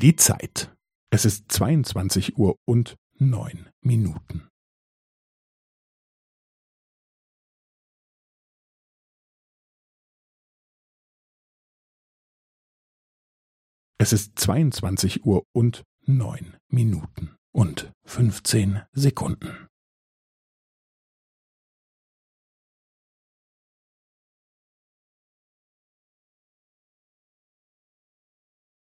Die Zeit. Es ist zweiundzwanzig Uhr und neun Minuten. Es ist zweiundzwanzig Uhr und neun Minuten und fünfzehn Sekunden.